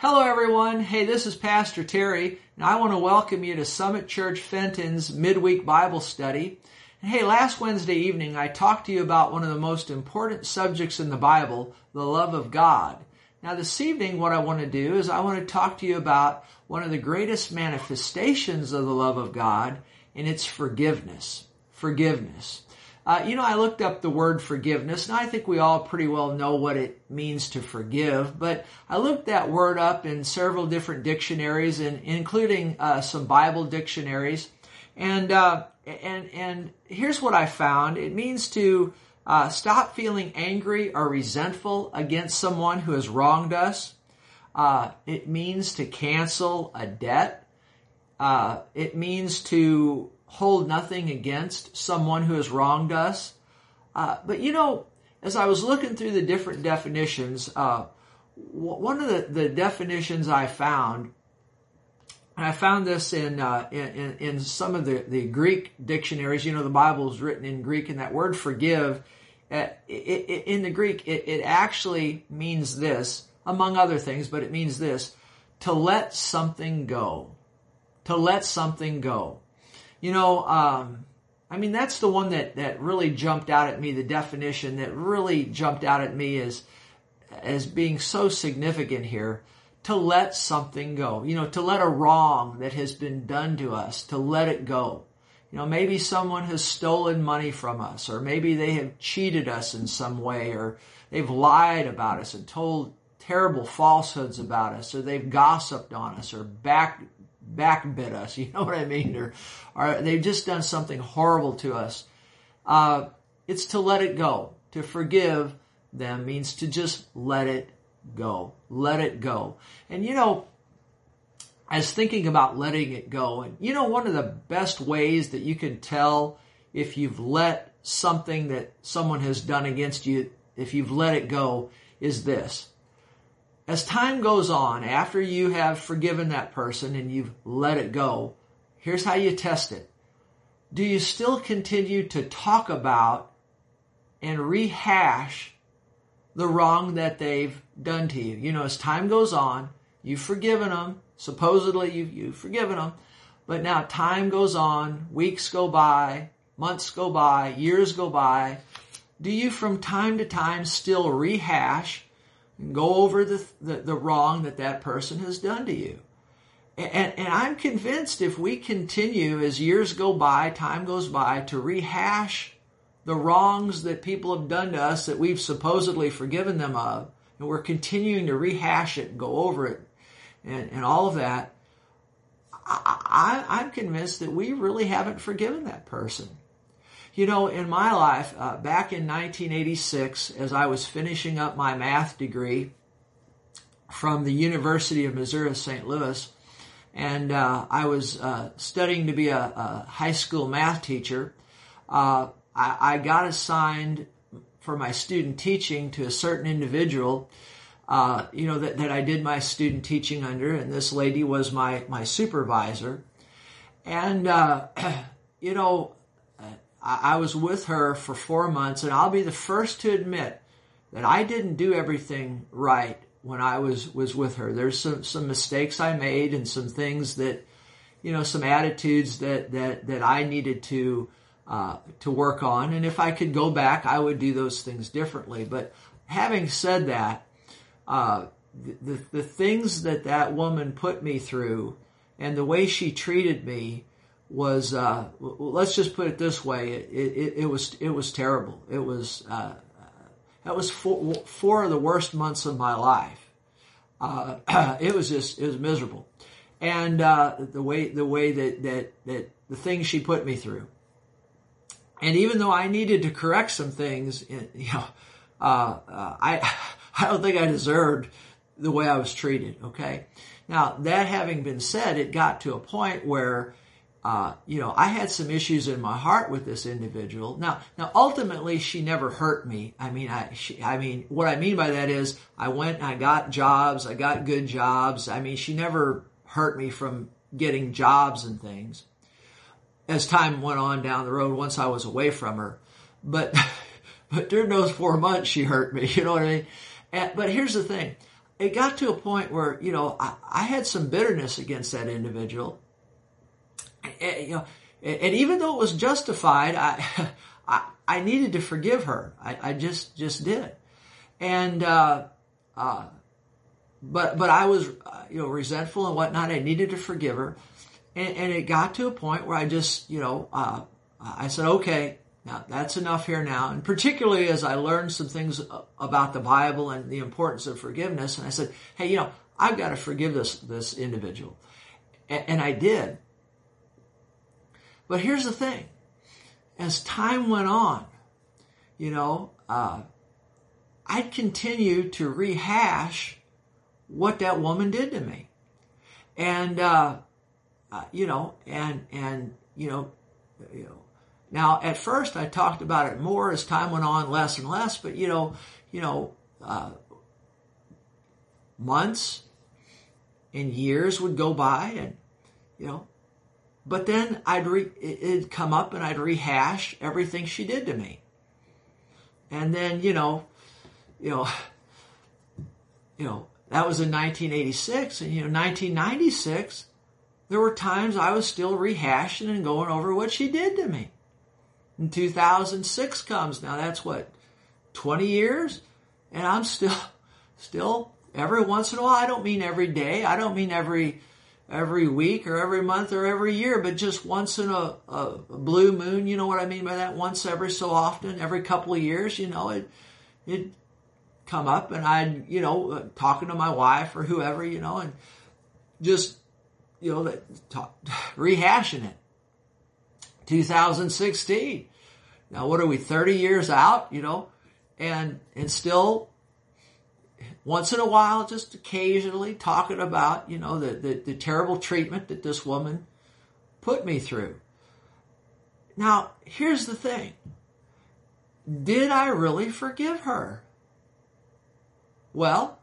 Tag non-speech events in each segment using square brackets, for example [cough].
Hello, everyone. Hey, this is Pastor Terry, and I want to welcome you to Summit Church Fenton's midweek Bible study. And hey, last Wednesday evening, I talked to you about one of the most important subjects in the Bible, the love of God. Now, this evening, what I want to do is I want to talk to you about one of the greatest manifestations of the love of God, and it's forgiveness. Forgiveness. Uh, you know, I looked up the word forgiveness, and I think we all pretty well know what it means to forgive. But I looked that word up in several different dictionaries, and including uh, some Bible dictionaries. And uh, and and here's what I found: it means to uh, stop feeling angry or resentful against someone who has wronged us. Uh, it means to cancel a debt. Uh, it means to hold nothing against someone who has wronged us. Uh, but you know, as I was looking through the different definitions, uh, one of the, the, definitions I found, and I found this in, uh, in, in some of the, the Greek dictionaries. You know, the Bible is written in Greek, and that word "forgive" uh, it, it, in the Greek it, it actually means this, among other things, but it means this: to let something go. To let something go. You know, um, I mean, that's the one that, that really jumped out at me, the definition that really jumped out at me as, as being so significant here. To let something go. You know, to let a wrong that has been done to us, to let it go. You know, maybe someone has stolen money from us, or maybe they have cheated us in some way, or they've lied about us and told terrible falsehoods about us, or they've gossiped on us, or back backbit us, [laughs] you know what I mean? Or, or they've just done something horrible to us. Uh, it's to let it go. To forgive them means to just let it go. Let it go. And you know, I was thinking about letting it go. And you know, one of the best ways that you can tell if you've let something that someone has done against you, if you've let it go, is this. As time goes on, after you have forgiven that person and you've let it go, here's how you test it. Do you still continue to talk about and rehash the wrong that they've done to you? You know, as time goes on, you've forgiven them. Supposedly you've, you've forgiven them. But now time goes on, weeks go by, months go by, years go by. Do you from time to time still rehash and go over the, the, the wrong that that person has done to you. And, and, I'm convinced if we continue as years go by, time goes by, to rehash the wrongs that people have done to us that we've supposedly forgiven them of, and we're continuing to rehash it and go over it and, and all of that, I, I, I'm convinced that we really haven't forgiven that person. You know, in my life, uh, back in 1986, as I was finishing up my math degree from the University of Missouri St. Louis, and uh, I was uh, studying to be a, a, high school math teacher, uh, I, I, got assigned for my student teaching to a certain individual. Uh, you know that, that I did my student teaching under, and this lady was my my supervisor, and uh, [clears throat] you know I, was with her for four months, and I'll be the first to admit that I didn't do everything right when I was was with her. There's some some mistakes I made and some things that you know some attitudes that that that I needed to uh, to work on. And if I could go back, I would do those things differently. But having said that, uh, the, the the things that that woman put me through and the way she treated me was uh, let's just put it this way it, it, it was it was terrible. It was uh, that was four, four of the worst months of my life. Uh, [clears throat] it was just it was miserable. And uh, the way the way that that that the things she put me through. And even though I needed to correct some things [laughs] you know uh, uh, I [laughs] I don't think I deserved the way I was treated okay? Now that having been said it got to a point where uh, you know, I had some issues in my heart with this individual. Now, now, ultimately, she never hurt me. I mean, I, she, I mean, what I mean by that is, I went and I got jobs. I got good jobs. I mean, she never hurt me from getting jobs and things. As time went on down the road, once I was away from her, but, [laughs] but during those four months, she hurt me. [laughs] You know what I mean? And, but here's the thing. it got to a point where, you know, I, I had some bitterness against that individual. And, you know, and even though it was justified, I, [laughs] I, I needed to forgive her. I, I just, just did. And, uh, uh, but, but I was, uh, you know, resentful and whatnot. I needed to forgive her. And, and it got to a point where I just, you know, uh, I said, okay, now that's enough here now. And particularly as I learned some things about the Bible and the importance of forgiveness. And I said, hey, you know, I've got to forgive this, this individual. And, and I did. But here's the thing. As time went on, you know, uh, I'd continue to rehash what that woman did to me. And, uh, uh, you know, and, and, you know, you know, now at first I talked about it more as time went on, less and less, but you know, you know, uh, months and years would go by and, you know, but then I'd re- it'd come up and I'd rehash everything she did to me. And then, you know, you know, you know, that was in 1986 and you know 1996 there were times I was still rehashing and going over what she did to me. And 2006 comes. Now that's what 20 years and I'm still still every once in a while I don't mean every day. I don't mean every every week or every month or every year, but just once in a, a, blue moon, you know what I mean by that? Once every so often, every couple of years, you know, it, it come up and I'd, you know, uh, talking to my wife or whoever, you know, and just, you know, talk, [sighs] rehashing it. 2016. Now, what are we, 30 years out, you know, and, and still once in a while, just occasionally talking about, you know, the, the, the terrible treatment that this woman put me through. Now, here's the thing. Did I really forgive her? Well,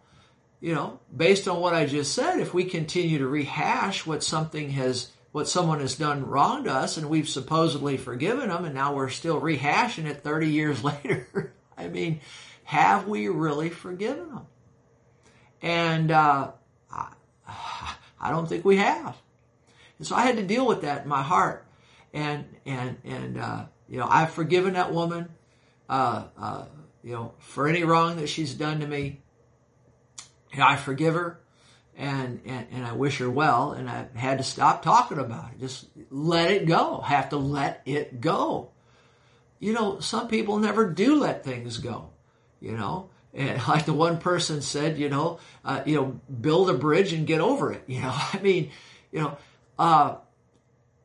you know, based on what I just said, if we continue to rehash what something has, what someone has done wrong to us and we've supposedly forgiven them and now we're still rehashing it 30 years [laughs] later, I mean, have we really forgiven them? And uh, I, I don't think we have. And so I had to deal with that in my heart. And, and, and, uh, you know, I've forgiven that woman, uh, uh, you know, for any wrong that she's done to me. And I forgive her and, and, and I wish her well. And I had to stop talking about it. Just let it go. Have to let it go. You know, some people never do let things go, you know. And [laughs] like the one person said, you know, uh, you know, build a bridge and get over it. [laughs] You know, I mean, you know, uh,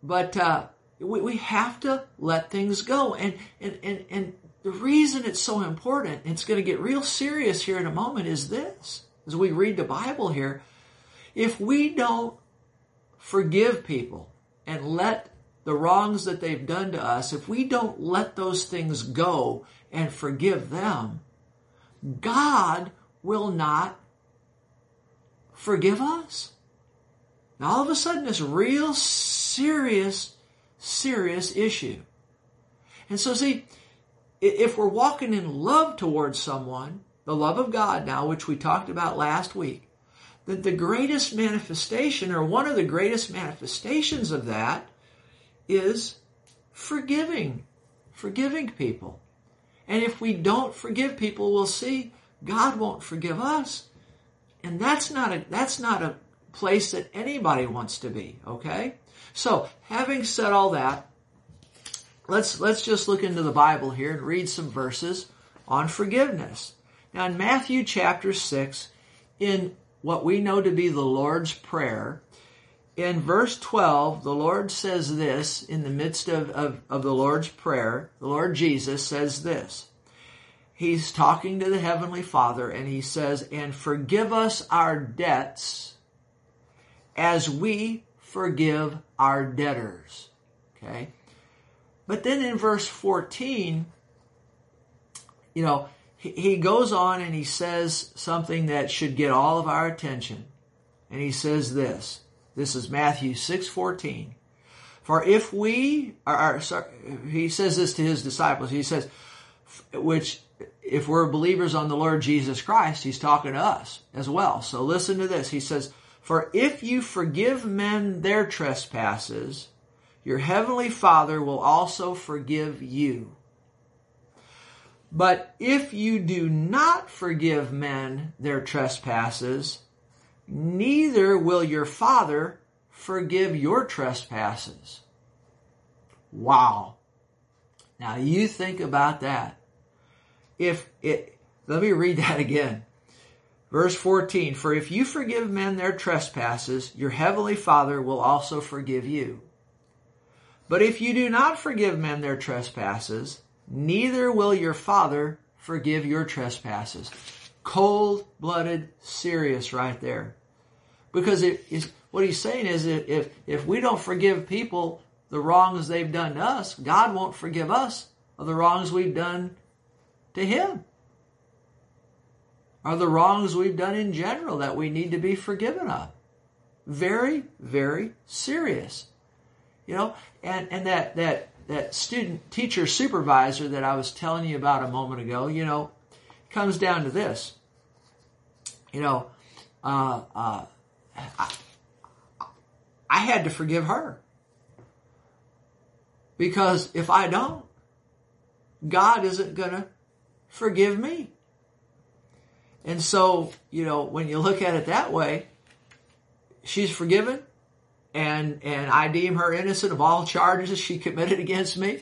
but uh, we, we have to let things go. And, and, and, and the reason it's so important, it's going to get real serious here in a moment, is this. As we read the Bible here, if we don't forgive people and let the wrongs that they've done to us, if we don't let those things go and forgive them, God will not forgive us. Now, all of a sudden, this real serious, serious issue. And so, see, if we're walking in love towards someone, the love of God now, which we talked about last week, that the greatest manifestation, or one of the greatest manifestations of that, is forgiving, forgiving people. And if we don't forgive people, we'll see God won't forgive us. And that's not a, that's not a place that anybody wants to be, okay? So, having said all that, let's, let's just look into the Bible here and read some verses on forgiveness. Now, in Matthew chapter 6, in what we know to be the Lord's Prayer, in verse 12, the Lord says this in the midst of, of, of, the Lord's Prayer. The Lord Jesus says this. He's talking to the Heavenly Father and he says, And forgive us our debts as we forgive our debtors. Okay? But then in verse 14, you know, he, he goes on and he says something that should get all of our attention. And he says this. This is Matthew 6:14. For if we are, sorry, he says this to his disciples. He says, which if we're believers on the Lord Jesus Christ, he's talking to us as well. So listen to this. He says, For if you forgive men their trespasses, your heavenly Father will also forgive you. But if you do not forgive men their trespasses, neither will your Father forgive your trespasses. Wow. Now you think about that. If it, let me read that again. Verse 14, for if you forgive men their trespasses, your heavenly Father will also forgive you. But if you do not forgive men their trespasses, neither will your Father forgive your trespasses. Cold blooded, serious right there. Because it is, what he's saying is if, if we don't forgive people the wrongs they've done to us, God won't forgive us of the wrongs we've done to Him. Are the wrongs we've done in general that we need to be forgiven of. Very, very serious. You know, and, and that, that that student teacher supervisor that I was telling you about a moment ago, you know, comes down to this. You know, uh, uh, I, I had to forgive her. Because if I don't, God isn't going to forgive me. And so, you know, when you look at it that way, she's forgiven and and I deem her innocent of all charges she committed against me,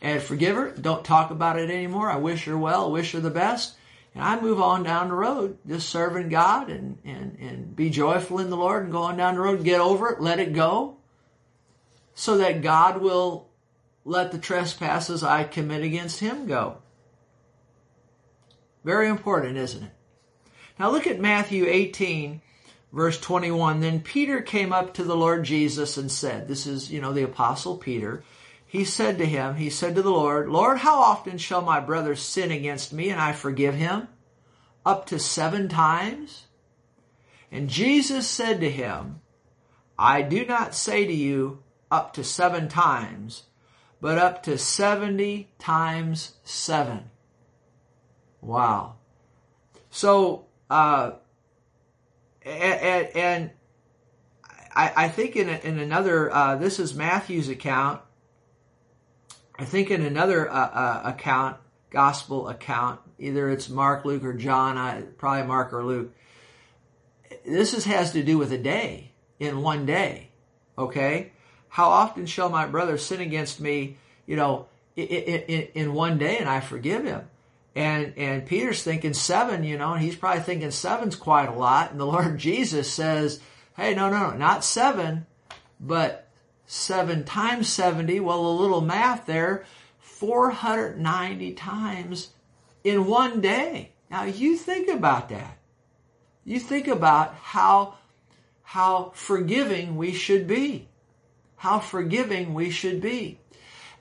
and forgive her. Don't talk about it anymore. I wish her well. wish her the best, and I move on down the road, just serving God and and and be joyful in the Lord, and go on down the road, and get over it, let it go, so that God will let the trespasses I commit against Him go. Very important, isn't it? Now look at Matthew 18 verse 21 then peter came up to the lord jesus and said this is you know the apostle peter he said to him he said to the lord lord how often shall my brother sin against me and i forgive him? Up to seven times? And jesus said to him i do not say to you up to seven times but up to 70 times seven. Wow. So uh, and, and I, I, think in, in another, uh, this is Matthew's account. I think in another uh, uh, account, gospel account, either it's Mark, Luke, or John, I, probably Mark or Luke. This is, has to do with a day, in one day. Okay? How often shall my brother sin against me, you know, in, in, in one day and I forgive him? And and Peter's thinking seven, you know, and he's probably thinking seven's quite a lot. And the [laughs] Lord Jesus says, Hey, no, no, no, not seven, but seven times 70. Well, a little math there, 490 times in one day. Now you think about that. You think about how, how forgiving we should be. How forgiving we should be.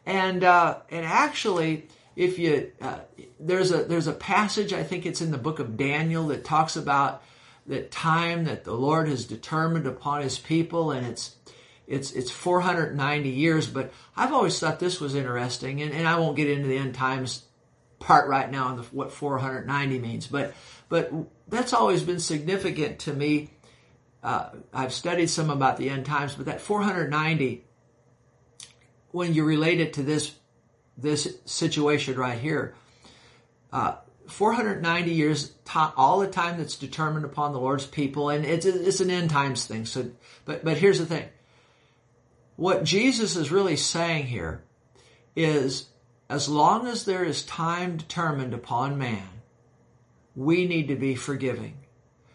And, uh, and actually, if you uh, there's a there's a passage I think it's in the book of Daniel that talks about that time that the Lord has determined upon His people, and it's it's it's 490 years. But I've always thought this was interesting, and, and I won't get into the end times part right now on the, what 490 means, but but that's always been significant to me. Uh, I've studied some about the end times, but that 490, when you relate it to this this situation right here. Uh, 490 years, all the time that's determined upon the Lord's people, and it's it's an end times thing. So, but but here's the thing: what Jesus is really saying here is, as long as there is time determined upon man, we need to be forgiving.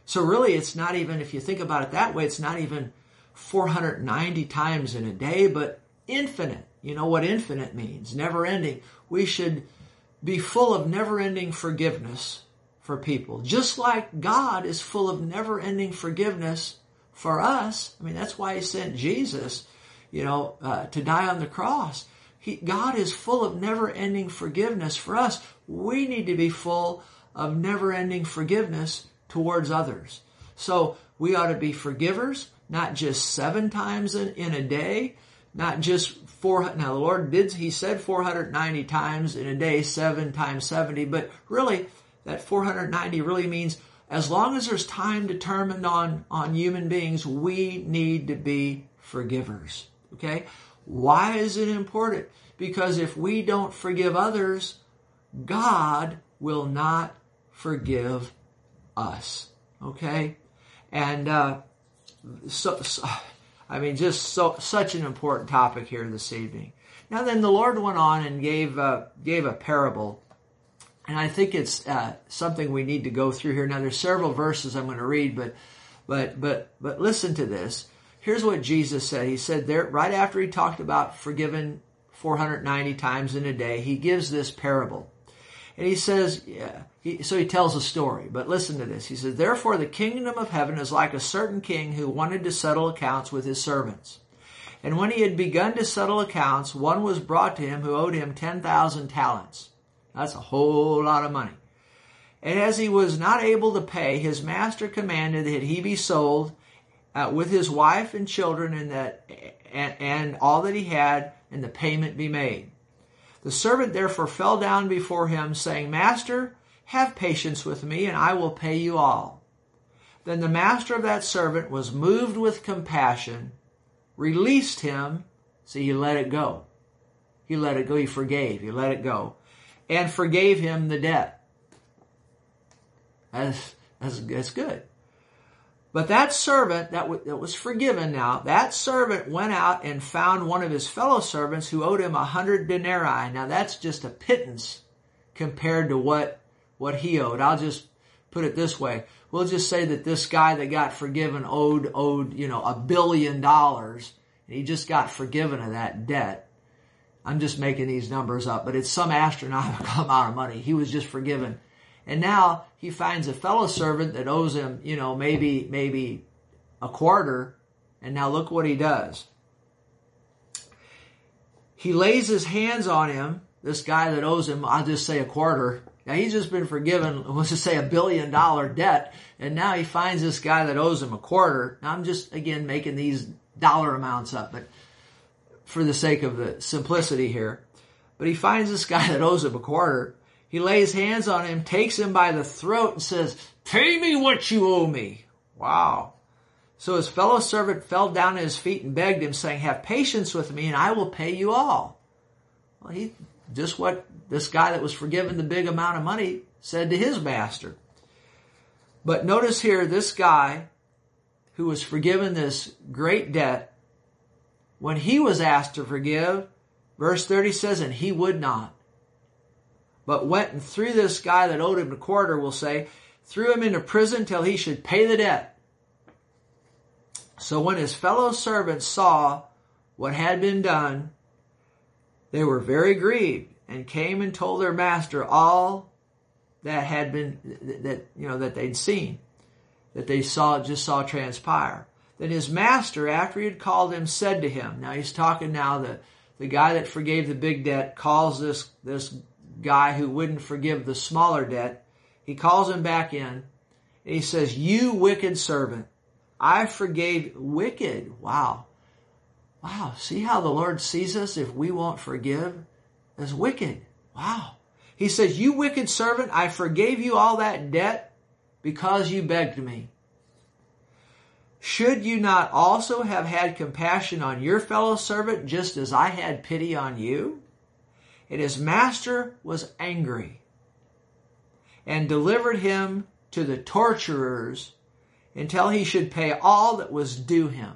So really, it's not even if you think about it that way, it's not even 490 times in a day, but infinite. You know what infinite means, never ending. We should be full of never ending forgiveness for people, just like God is full of never ending forgiveness for us. I mean, that's why He sent Jesus, you know, uh, to die on the cross. He, God is full of never ending forgiveness for us. We need to be full of never ending forgiveness towards others. So we ought to be forgivers, not just seven times in, in a day, not just four. Now the Lord did. He said 490 times in a day, seven times 70. But really, that 490 really means as long as there's time determined on on human beings, we need to be forgivers. Okay. Why is it important? Because if we don't forgive others, God will not forgive us. Okay? And uh, so, so, [sighs] I mean, just so such an important topic here this evening. Now, then the Lord went on and gave uh, gave a parable, and I think it's uh, something we need to go through here. Now, there's several verses I'm going to read, but but but but listen to this. Here's what Jesus said. He said there right after he talked about forgiven 490 times in a day, he gives this parable. And he says, yeah, he, so he tells a story, but listen to this. He says, Therefore the kingdom of heaven is like a certain king who wanted to settle accounts with his servants. And when he had begun to settle accounts, one was brought to him who owed him 10,000 talents. That's a whole lot of money. And as he was not able to pay, his master commanded that he be sold uh, with his wife and children and that and, and all that he had and the payment be made. The servant therefore fell down before him, saying, Master, have patience with me, and I will pay you all. Then the master of that servant was moved with compassion, released him. See, he let it go. He let it go. He forgave. He let it go. And forgave him the debt. That's, that's, that's good. But that servant that, w- that was forgiven now, that servant went out and found one of his fellow servants who owed him a hundred denarii. Now that's just a pittance compared to what, what he owed. I'll just put it this way. We'll just say that this guy that got forgiven owed, owed, you know, a billion dollars and he just got forgiven of that debt. I'm just making these numbers up, but it's some astronomical [laughs] amount of money. He was just forgiven and now he finds a fellow servant that owes him, you know, maybe, maybe a quarter. And now look what he does. He lays his hands on him, this guy that owes him, I'll just say a quarter. Now he's just been forgiven, [laughs] let's just say a billion dollar debt. And now he finds this guy that owes him a quarter. Now I'm just, again, making these dollar amounts up, but for the sake of the simplicity here. But he finds this guy [laughs] that owes him a quarter he lays hands on him, takes him by the throat, and says, Pay me what you owe me. Wow. So his fellow servant fell down at his feet and begged him, saying, Have patience with me, and I will pay you all. Well, he just what this guy that was forgiven the big amount of money said to his master. But notice here, this guy who was forgiven this great debt, when he was asked to forgive, verse 30 says, and he would not but went and threw this guy that owed him a quarter, we'll say, threw him into prison till he should pay the debt. So when his fellow servants saw what had been done, they were very grieved and came and told their master all that had been that you know that they'd seen that they saw just saw transpire then his master after he had called him said to him now he's talking now the the guy that forgave the big debt calls this this guy who wouldn't forgive the smaller debt. He calls him back in and he says, You wicked servant, I forgave wicked. Wow. Wow. See how the Lord sees us if we won't forgive as wicked. Wow. He says, You wicked servant, I forgave you all that debt because you begged me. Should you not also have had compassion on your fellow servant just as I had pity on you? And his master was angry and delivered him to the torturers until he should pay all that was due him.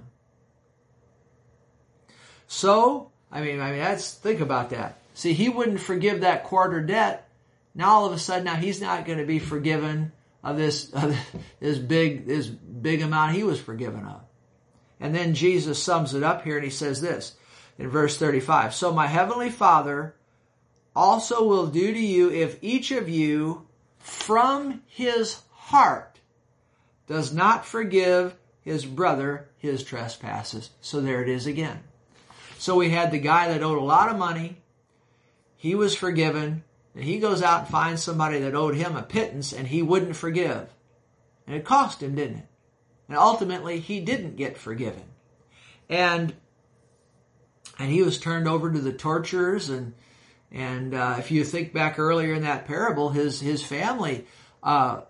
So, I mean, I mean, that's, think about that. See, he wouldn't forgive that quarter debt. Now all of a sudden, now he's not going to be forgiven of this, of this big, this big amount he was forgiven of. And then Jesus sums it up here and he says this in verse 35. So my heavenly Father also will do to you if each of you from his heart does not forgive his brother his trespasses. So there it is again. So we had the guy that owed a lot of money. He was forgiven. And he goes out and finds somebody that owed him a pittance and he wouldn't forgive. And it cost him, didn't it? And ultimately, he didn't get forgiven. And and he was turned over to the torturers and and uh, if you think back earlier in that parable, his his family uh,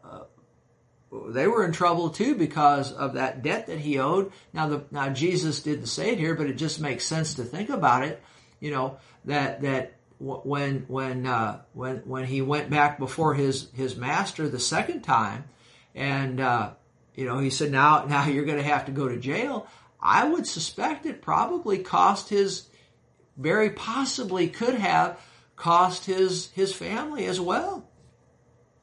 they were in trouble too because of that debt that he owed. Now, the, now Jesus didn't say it here, but it just makes sense to think about it. You know that that when when uh, when when he went back before his his master the second time, and uh, you know he said now now you're going to have to go to jail. I would suspect it probably cost his very possibly could have cost his his family as well.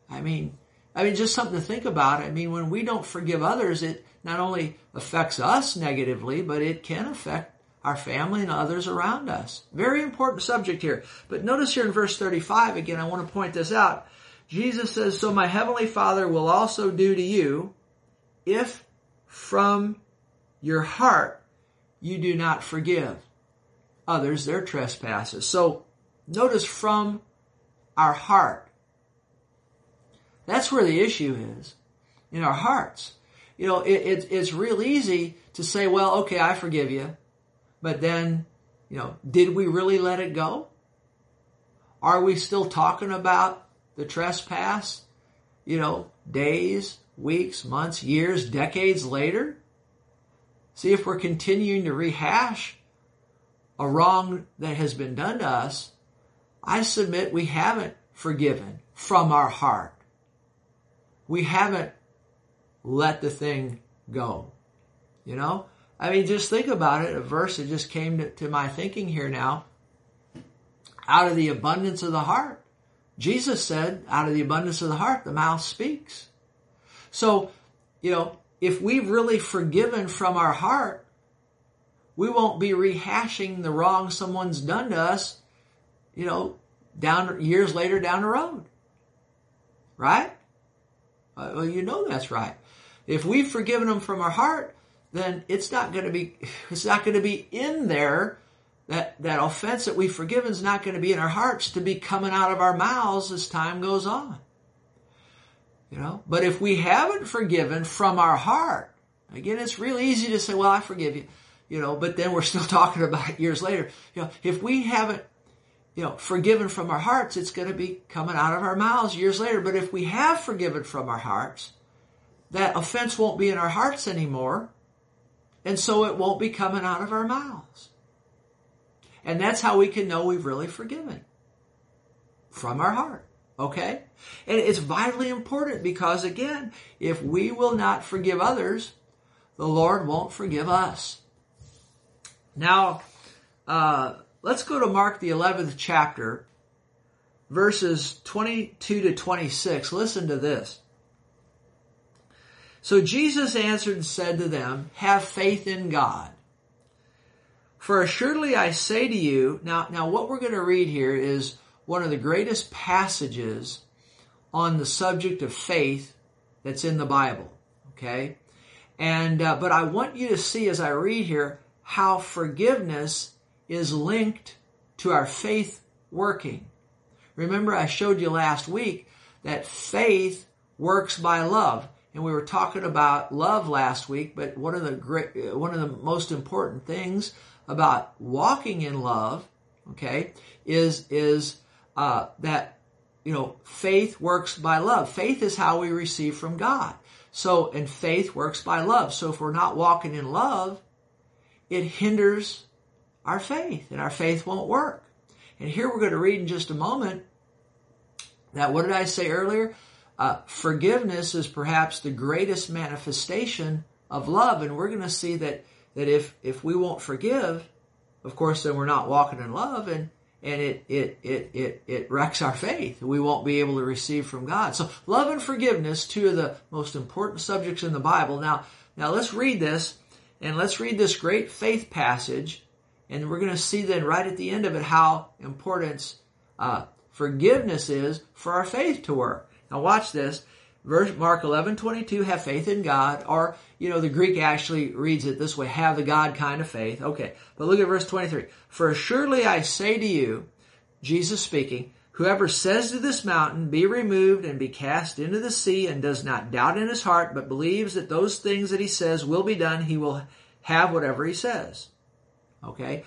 I mean, I mean, just something to think about. I mean, when we don't forgive others, it not only affects us negatively, but it can affect our family and others around us. Very important subject here. But notice here in verse 35, again, I want to point this out. Jesus says, So my heavenly Father will also do to you if from your heart you do not forgive others their trespasses. So notice from our heart. That's where the issue is in our hearts. You know, it, it, it's real easy to say, well, okay, I forgive you. But then, you know, did we really let it go? Are we still talking about the trespass, you know, days, weeks, months, years, decades later? See if we're continuing to rehash a wrong that has been done to us. I submit we haven't forgiven from our heart we haven't let the thing go. You know? I mean, just think about it. A verse that just came to, to my thinking here now. Out of the abundance of the heart. Jesus said, out of the abundance of the heart, the mouth speaks. So, you know, if we've really forgiven from our heart, we won't be rehashing the wrong someone's done to us, you know, down years later down the road. Right? Uh, well, you know that's right. If we've forgiven them from our heart, then it's not going to be [sighs] it's not going to be in there. That that offense that we've forgiven is not going to be in our hearts to be coming out of our mouths as time goes on. You know, but if we haven't forgiven from our heart, again, it's real easy to say, "Well, I forgive you," you know, but then we're still [laughs] talking about it years later. You know, if we haven't you know, forgiven from our hearts, it's going to be coming out of our mouths years later. But if we have forgiven from our hearts, that offense won't be in our hearts anymore. And so it won't be coming out of our mouths. And that's how we can know we've really forgiven. From our heart. Okay? And it's vitally important because again, if we will not forgive others, the Lord won't forgive us. Now, uh, Let's go to Mark, the 11th chapter, verses 22 to 26. Listen to this. So Jesus answered and said to them, Have faith in God. For assuredly I say to you, now, now what we're going to read here is one of the greatest passages on the subject of faith that's in the Bible. Okay? And, uh, but I want you to see as I read here how forgiveness is linked to our faith working. Remember, I showed you last week that faith works by love. And we were talking about love last week, but one of the great, one of the most important things about walking in love, okay, is is uh, that you know faith works by love. Faith is how we receive from God. So, and faith works by love. So, if we're not walking in love, it hinders our faith, and our faith won't work. And here we're going to read in just a moment that what did I say earlier? Uh, forgiveness is perhaps the greatest manifestation of love, and we're going to see that that if if we won't forgive, of course, then we're not walking in love, and and it it it it it wrecks our faith. We won't be able to receive from God. So love and forgiveness, two of the most important subjects in the Bible. Now now let's read this, and let's read this great faith passage and we're going to see then right at the end of it how important uh, forgiveness is for our faith to work. Now watch this. Verse Mark 11, 22, have faith in God, or, you know, the Greek actually reads it this way, have the God kind of faith. Okay. But look at verse 23. For surely I say to you, Jesus speaking, whoever says to this mountain, be removed and be cast into the sea and does not doubt in his heart, but believes that those things that he says will be done, he will have whatever he says. Okay?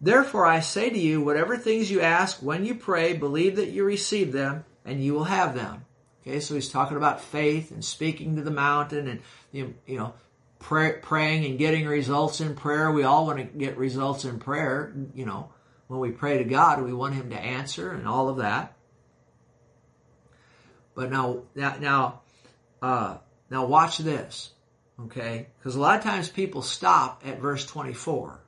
Therefore I say to you, whatever things you ask when you pray, believe that you receive them and you will have them. Okay, so he's talking about faith and speaking to the mountain and, you know, pray, praying and getting results in prayer. We all want to get results in prayer. You know, when we pray to God, we want Him to answer and all of that. But now, now, now, uh, now watch this, okay? Because a lot of times people stop at verse 24,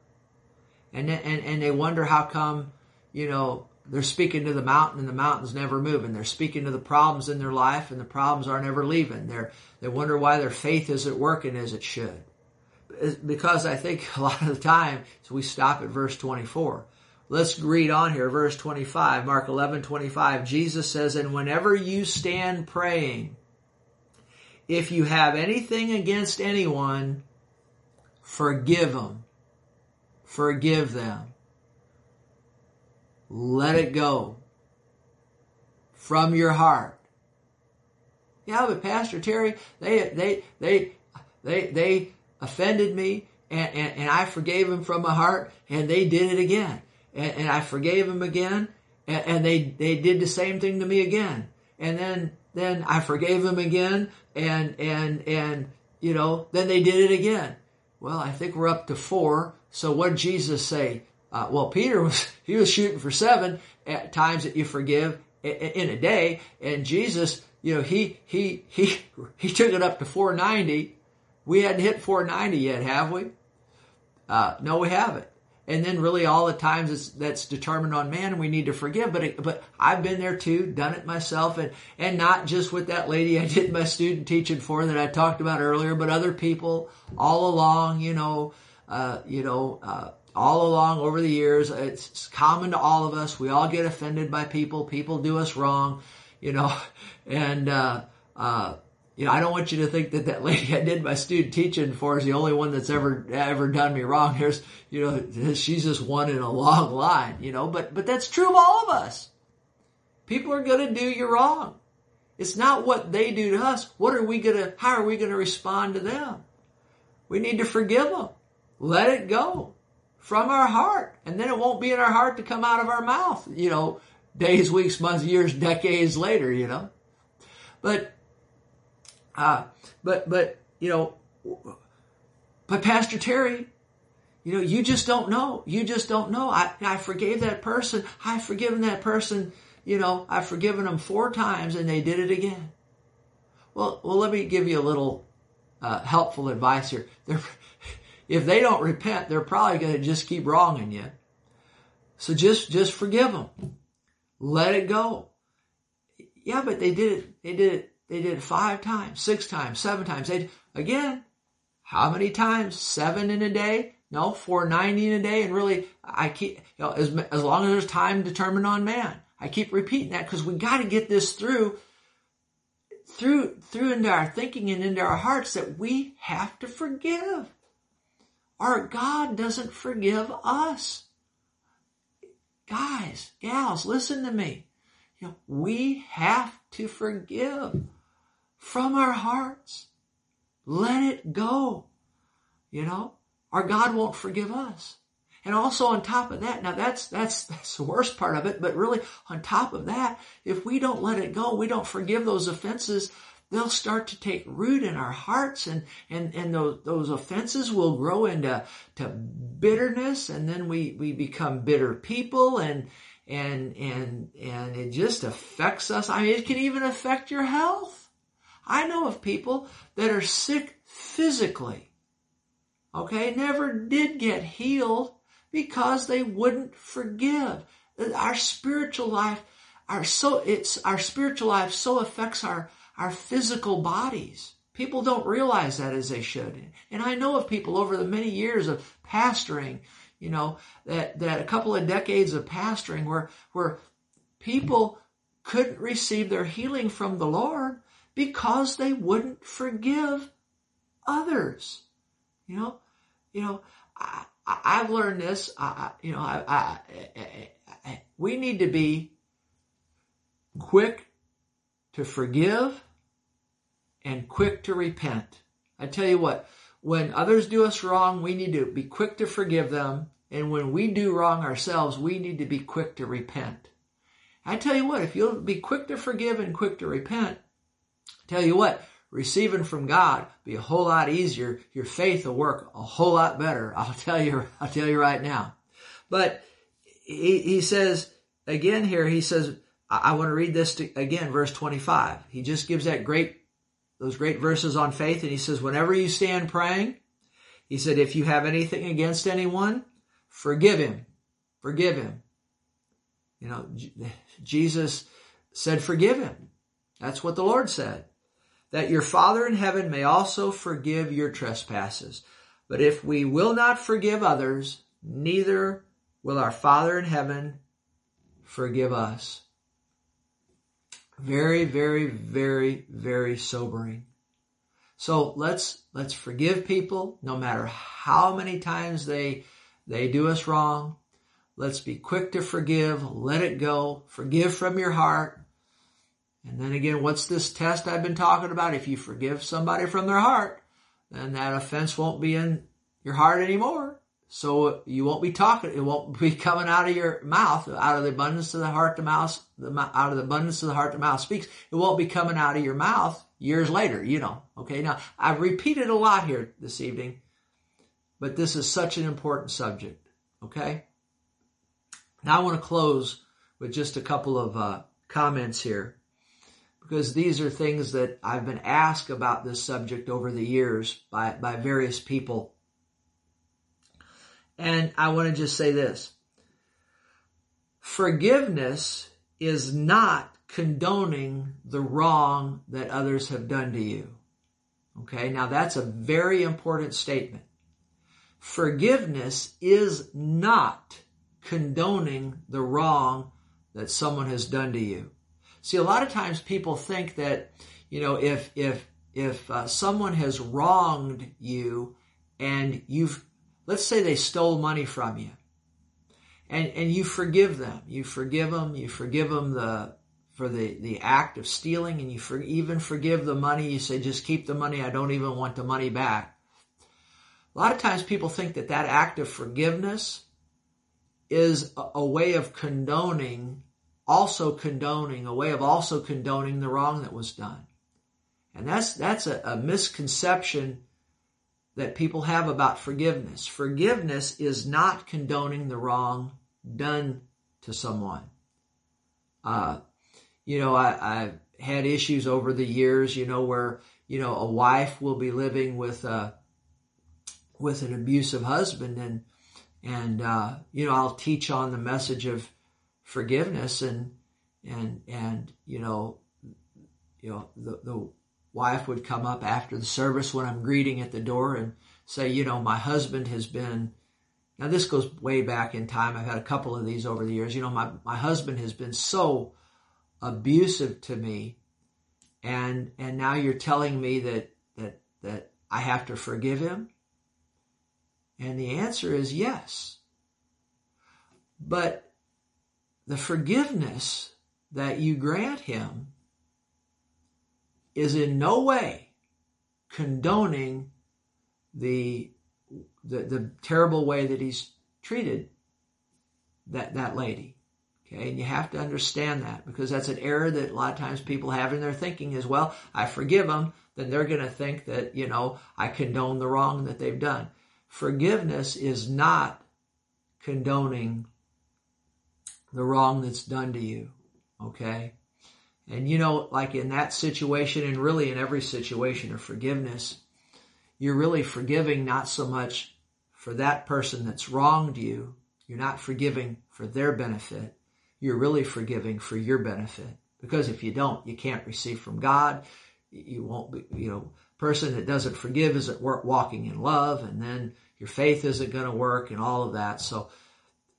and and and they wonder how come, you know, they're speaking to the mountain and the mountain's never moving. They're speaking to the problems in their life and the problems aren't ever leaving. They're, they wonder why their faith isn't working as it should. Because I think [laughs] a lot of the time, so we stop at verse 24. Let's read on here, verse 25, Mark 11, 25. Jesus says, and whenever you stand praying, if you have anything against anyone, forgive them. Forgive them let it go from your heart. Yeah, but Pastor Terry, they they they they they offended me and, and, and I forgave them from my heart and they did it again. And, and I forgave them again and, and they, they did the same thing to me again. And then then I forgave them again and and and you know, then they did it again. Well, I think we're up to four. So what did Jesus say? Uh, well, Peter was [laughs] he was shooting for seven at times that you forgive in a day, and Jesus, you know, he he [laughs] he he took it up to 490. We hadn't hit 490 yet, have we? Uh, no, we haven't. And then really all the times that's determined on man and we need to forgive. But, it, but I've been there too, done it myself and, and not just with that lady I [laughs] did my student teaching for that I talked about earlier, but other people all along, you know, uh, you know, uh, all along over the years. It's common to all of us. We all get offended by people. People do us wrong, you know, [laughs] and, uh, uh, you know, I don't want you to think that that [laughs] lady I did my student teaching for is the only one that's ever, ever done me wrong. There's, you know, she's just one in a long line, you know, but, but that's true of all of us. People are going to do you wrong. It's not what they do to us. What are we going to, how are we going to respond to them? We need to forgive them. Let it go from our heart. And then it won't be in our heart to come out of our mouth, you know, days, weeks, months, years, decades later, you know. But, uh, but, but, you know, but Pastor Terry, you know, you just don't know. You just don't know. I, I forgave that person. I've forgiven that person. You know, I've forgiven them four times and they did it again. Well, well, let me give you a little uh, helpful advice here. They're, [laughs] if they don't repent, they're probably going to just keep wronging you. So just, just forgive them. Let it go. Yeah, but they did it, they did it, they did five times, six times, seven times. They, again, how many times? Seven in a day? No, 490 in a day. And really, I keep, you know, as, as long as there's time determined on man, I keep repeating that because we got to get this through, through, through into our thinking and into our hearts that we have to forgive. Our God doesn't forgive us. Guys, gals, listen to me. You know, we have to forgive from our hearts. Let it go. You know, our God won't forgive us. And also on top of that, now that's, that's, that's the worst part of it, but really on top of that, if we don't let it go, we don't forgive those offenses, they'll start to take root in our hearts and, and, and those, those offenses will grow into to bitterness and then we, we become bitter people and, and, and, and it just affects us. I mean, it can even affect your health. I know of people that are sick physically. Okay. Never did get healed because they wouldn't forgive. Our spiritual life, our so, it's, our spiritual life so affects our, our physical bodies. People don't realize that as they should. And I know of people over the many years of pastoring, you know, that, that a couple of decades of pastoring where, where people couldn't receive their healing from the Lord because they wouldn't forgive others. You know, you know, I, have learned this. I, you know, I, I, we need to be quick to forgive and quick to repent. I tell you what, when others do us wrong, we need to be quick to forgive them And when we do wrong ourselves, we need to be quick to repent. I tell you what, if you'll be quick to forgive and quick to repent, tell you what, receiving from God be a whole lot easier. Your faith will work a whole lot better. [laughs] I'll tell you, I'll tell you right now. But he, he says again here, he says, I, want to read this to, again, verse 25. He just gives that great, those great verses on faith. And he says, whenever you stand praying, he said, if you have anything against anyone, forgive him. Forgive him. You know, [laughs] Jesus said, forgive him. That's what the Lord said. That your Father in heaven may also forgive your trespasses. But if we will not forgive others, neither will our Father in heaven forgive us. Very, very, very, very sobering. So let's, let's forgive people no matter how many times they, they do us wrong. Let's be quick to forgive. Let it go. Forgive from your heart. And then again, what's this test I've been talking about? If you forgive somebody from their heart, then that offense won't be in your heart anymore. So you won't be talking, it won't be coming out of your mouth, out of the abundance of the heart, the mouth, the, out of the abundance of the heart, the mouth speaks. It won't be coming out of your mouth years later, you know. Okay, now I've repeated a lot here this evening, but this is such an important subject. Okay? Now I want to close with just a couple of uh, comments here because these are things that I've been asked about this subject over the years by, by various people and I want to just say this. Forgiveness is not condoning the wrong that others have done to you. Okay, now that's a very important statement. Forgiveness is not condoning the wrong that someone has done to you. See, a lot of times people think that, you know, if, if, if uh, someone has wronged you and you've let's say they stole money from you and, and you forgive them. You forgive them. You forgive them the, for the, the act of stealing and you for, even forgive the money. You say, just keep the money. I don't even want the money back. A lot of times people think that that act of forgiveness is a, a way of condoning, also condoning, a way of also condoning the wrong that was done. And that's, that's a, a misconception that people have about forgiveness. Forgiveness is not condoning the wrong done to someone. Uh, you know, I, I've had issues over the years, you know, where, you know, a wife will be living with a, with an abusive husband and, and, uh, you know, I'll teach on the message of forgiveness and, and, and, you know, you know, the, the wife would come up after the service when I'm greeting at the door and say, you know, my husband has been, now this goes way back in time. I've had a couple of these over the years. You know, my, my husband has been so abusive to me and, and now you're telling me that, that, that I have to forgive him? And the answer is yes. But the forgiveness that you grant him is in no way condoning the, the, the terrible way that he's treated that, that lady. Okay, and you have to understand that because that's an error that a lot of times people have in their thinking as well. I forgive them, then they're going to think that, you know, I condone the wrong that they've done. Forgiveness is not condoning the wrong that's done to you. Okay? And you know, like in that situation, and really in every situation of forgiveness, you're really forgiving not so much for that person that's wronged you. You're not forgiving for their benefit. You're really forgiving for your benefit. Because if you don't, you can't receive from God. You won't be, you know, person that doesn't forgive isn't walking in love and then your faith isn't going to work and all of that. So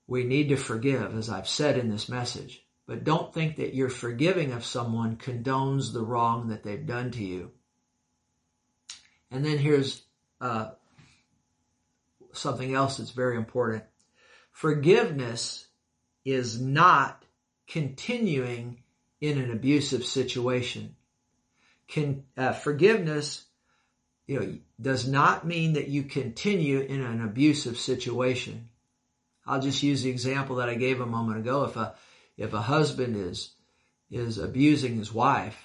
we need to forgive, as I've said in this message. But don't think that your forgiving of someone condones the wrong that they've done to you. And then here's uh, something else that's very important. Forgiveness is not continuing in an abusive situation. Can, uh, forgiveness, you know, does not mean that you continue in an abusive situation. I'll just use the example that I gave a moment ago. If a if a husband is is abusing his wife,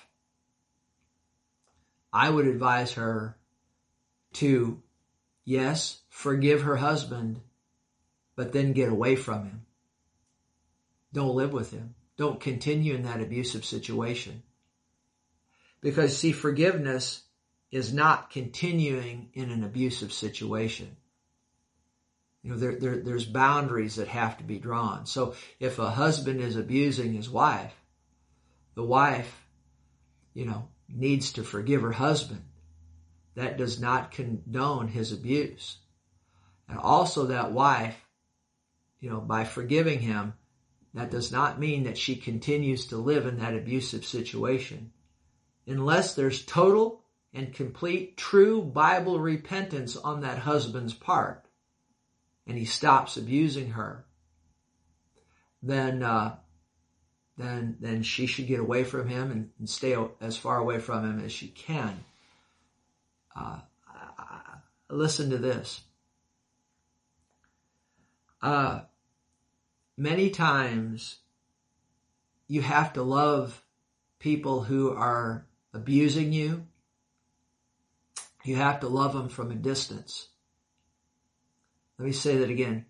I would advise her to yes, forgive her husband, but then get away from him. Don't live with him. Don't continue in that abusive situation. Because see, forgiveness is not continuing in an abusive situation. You know, there, there, there's boundaries that have to be drawn. So if a husband is abusing his wife, the wife, you know, needs to forgive her husband. That does not condone his abuse. And also that wife, you know, by forgiving him, that does not mean that she continues to live in that abusive situation. Unless there's total and complete true Bible repentance on that husband's part and he stops abusing her, then uh, then then she should get away from him and, and stay as far away from him as she can. Uh, listen to this. Uh, many times you have to love people who are abusing you. You have to love them from a distance. Let me say that again.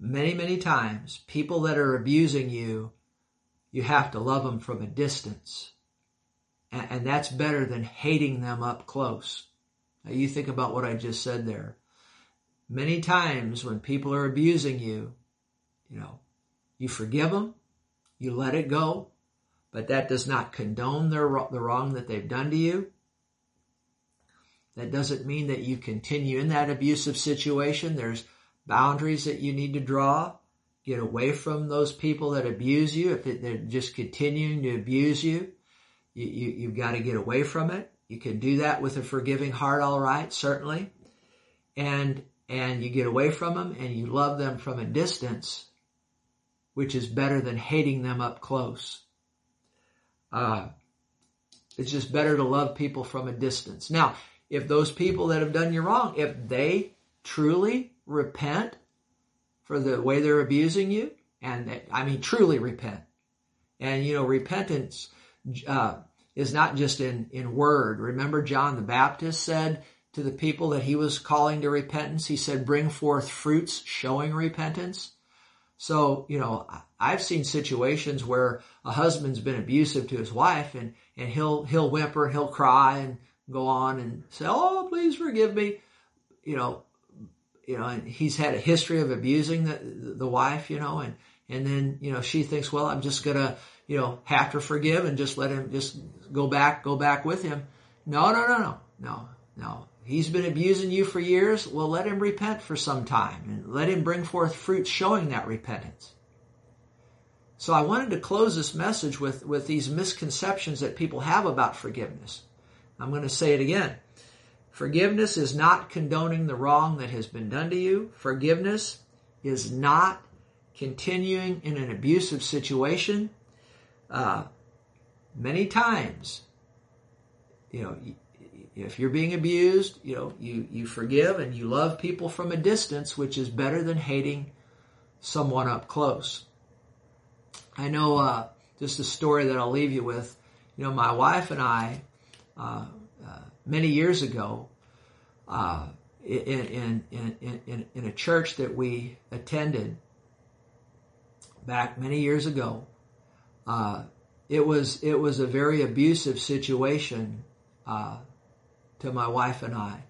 Many, many times, people that are abusing you, you have to love them from a distance. And, and that's better than hating them up close. Now, you think about what I just said there. Many times when people are abusing you, you know, you forgive them, you let it go, but that does not condone their, the wrong that they've done to you. That doesn't mean that you continue in that abusive situation. There's boundaries that you need to draw. Get away from those people that abuse you. If they're just continuing to abuse you, you, you you've got to get away from it. You can do that with a forgiving heart, all right, certainly. And and you get away from them and you love them from a distance, which is better than hating them up close. Uh, it's just better to love people from a distance. Now, if those people that have done you wrong, if they truly repent for the way they're abusing you, and I mean truly repent, and you know repentance uh, is not just in in word. Remember, John the Baptist said to the people that he was calling to repentance, he said, "Bring forth fruits showing repentance." So you know, I've seen situations where a husband's been abusive to his wife, and and he'll he'll whimper, he'll cry, and go on and say, "Oh, please forgive me," you know, you know, and he's had a history of abusing the the wife, you know, and and then you know she thinks, well, I'm just gonna you know have to forgive and just let him just go back, go back with him. No, no, no, no, no, no. He's been abusing you for years. Well, let him repent for some time and let him bring forth fruit showing that repentance. So I wanted to close this message with, with these misconceptions that people have about forgiveness. I'm going to say it again. Forgiveness is not condoning the wrong that has been done to you. Forgiveness is not continuing in an abusive situation. Uh, many times, you know, if you're being abused, you know, you, you forgive and you love people from a distance, which is better than hating someone up close. I know uh, just a story that I'll leave you with. You know, my wife and I, uh, uh, many years ago uh, in, in, in, in, a church that we attended back many years ago. Uh, it was it was a very abusive situation uh, to my wife and I,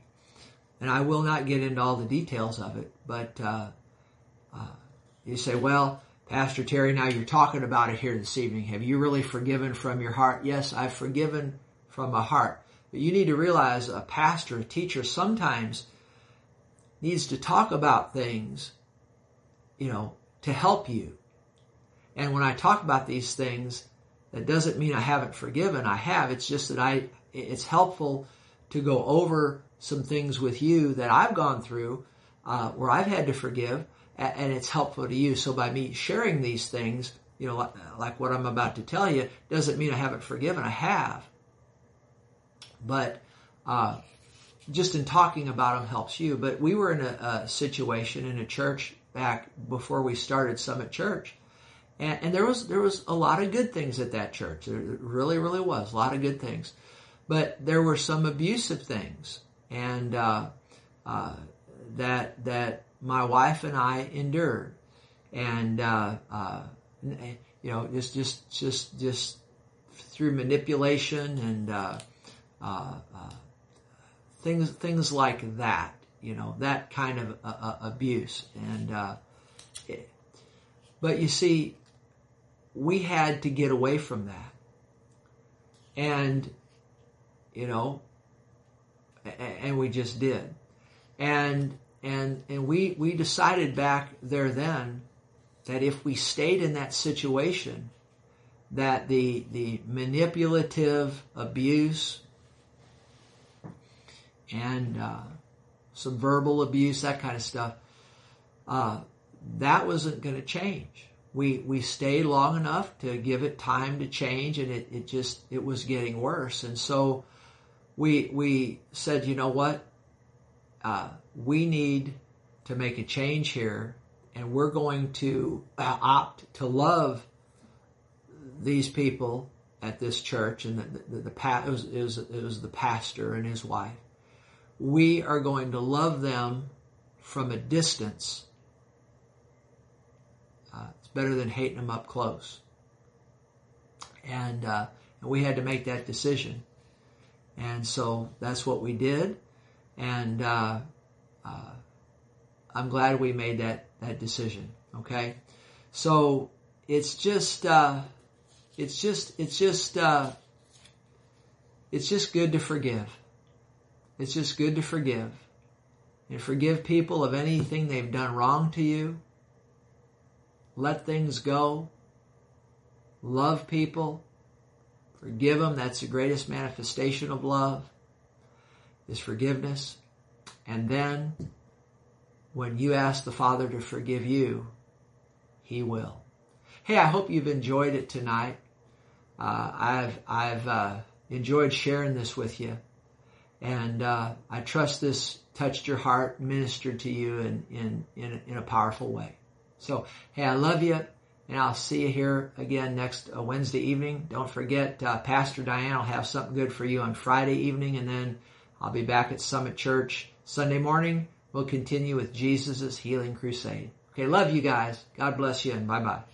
and I will not get into all the details of it. But you say, well, Pastor Terry, now you're talking about it here this evening. Have you really forgiven from your heart? Yes, I've forgiven from my heart. But you need to realize a pastor, a teacher sometimes needs to talk about things, you know, to help you. And when I talk about these things, that doesn't mean I haven't forgiven. I have. It's just that I, it's helpful to go over some things with you that I've gone through, uh, where I've had to forgive, and it's helpful to you. So by me sharing these things, you know, like, what I'm about to tell you, doesn't mean I haven't forgiven. I have. But uh, just in talking about them helps you. But we were in a, a situation in a church back before we started Summit Church. And, and, there was there was a lot of good things at that church. There really, really was a lot of good things, but there were some abusive things, and uh, uh, that that my wife and I endured, and uh, uh you know, just just just just through manipulation and uh, uh, things things like that. You know, that kind of abuse, and it, but you see we had to get away from that. And, you know, and we just did. And, and, and we, we decided back there then that if we stayed in that situation, that the, the manipulative abuse and uh, some verbal abuse, that kind of stuff, uh, that wasn't going to change. We we stayed long enough to give it time to change and it, it just it was getting worse. And so we we said you know what? Uh, we need to make a change here and we're going to uh, opt to love these people at this church and the, the, the, the it, was, it, was, it was the pastor and his wife we are going to love them from a distance Uh, it's better than hating them up close. And, uh, and we had to make that decision. And so that's what we did. And uh, uh, I'm glad we made that, that decision. Okay? So it's just, uh, it's just, it's just, uh, it's just good to forgive. It's just good to forgive. And forgive people of anything they've done wrong to you let things go, love people, forgive them. That's the greatest manifestation of love is forgiveness. And then when you ask the Father to forgive you, He will. Hey, I hope you've enjoyed it tonight. Uh, I've I've uh, enjoyed sharing this with you, and uh, I trust this touched your heart, ministered to you in in in, in a powerful way. So, hey, I love you, and I'll see you here again next uh, Wednesday evening. Don't forget, uh, Pastor Diane will have something good for you on Friday evening, and then I'll be back at Summit Church Sunday morning. We'll continue with Jesus' healing crusade. Okay, love you guys. God bless you, and bye bye.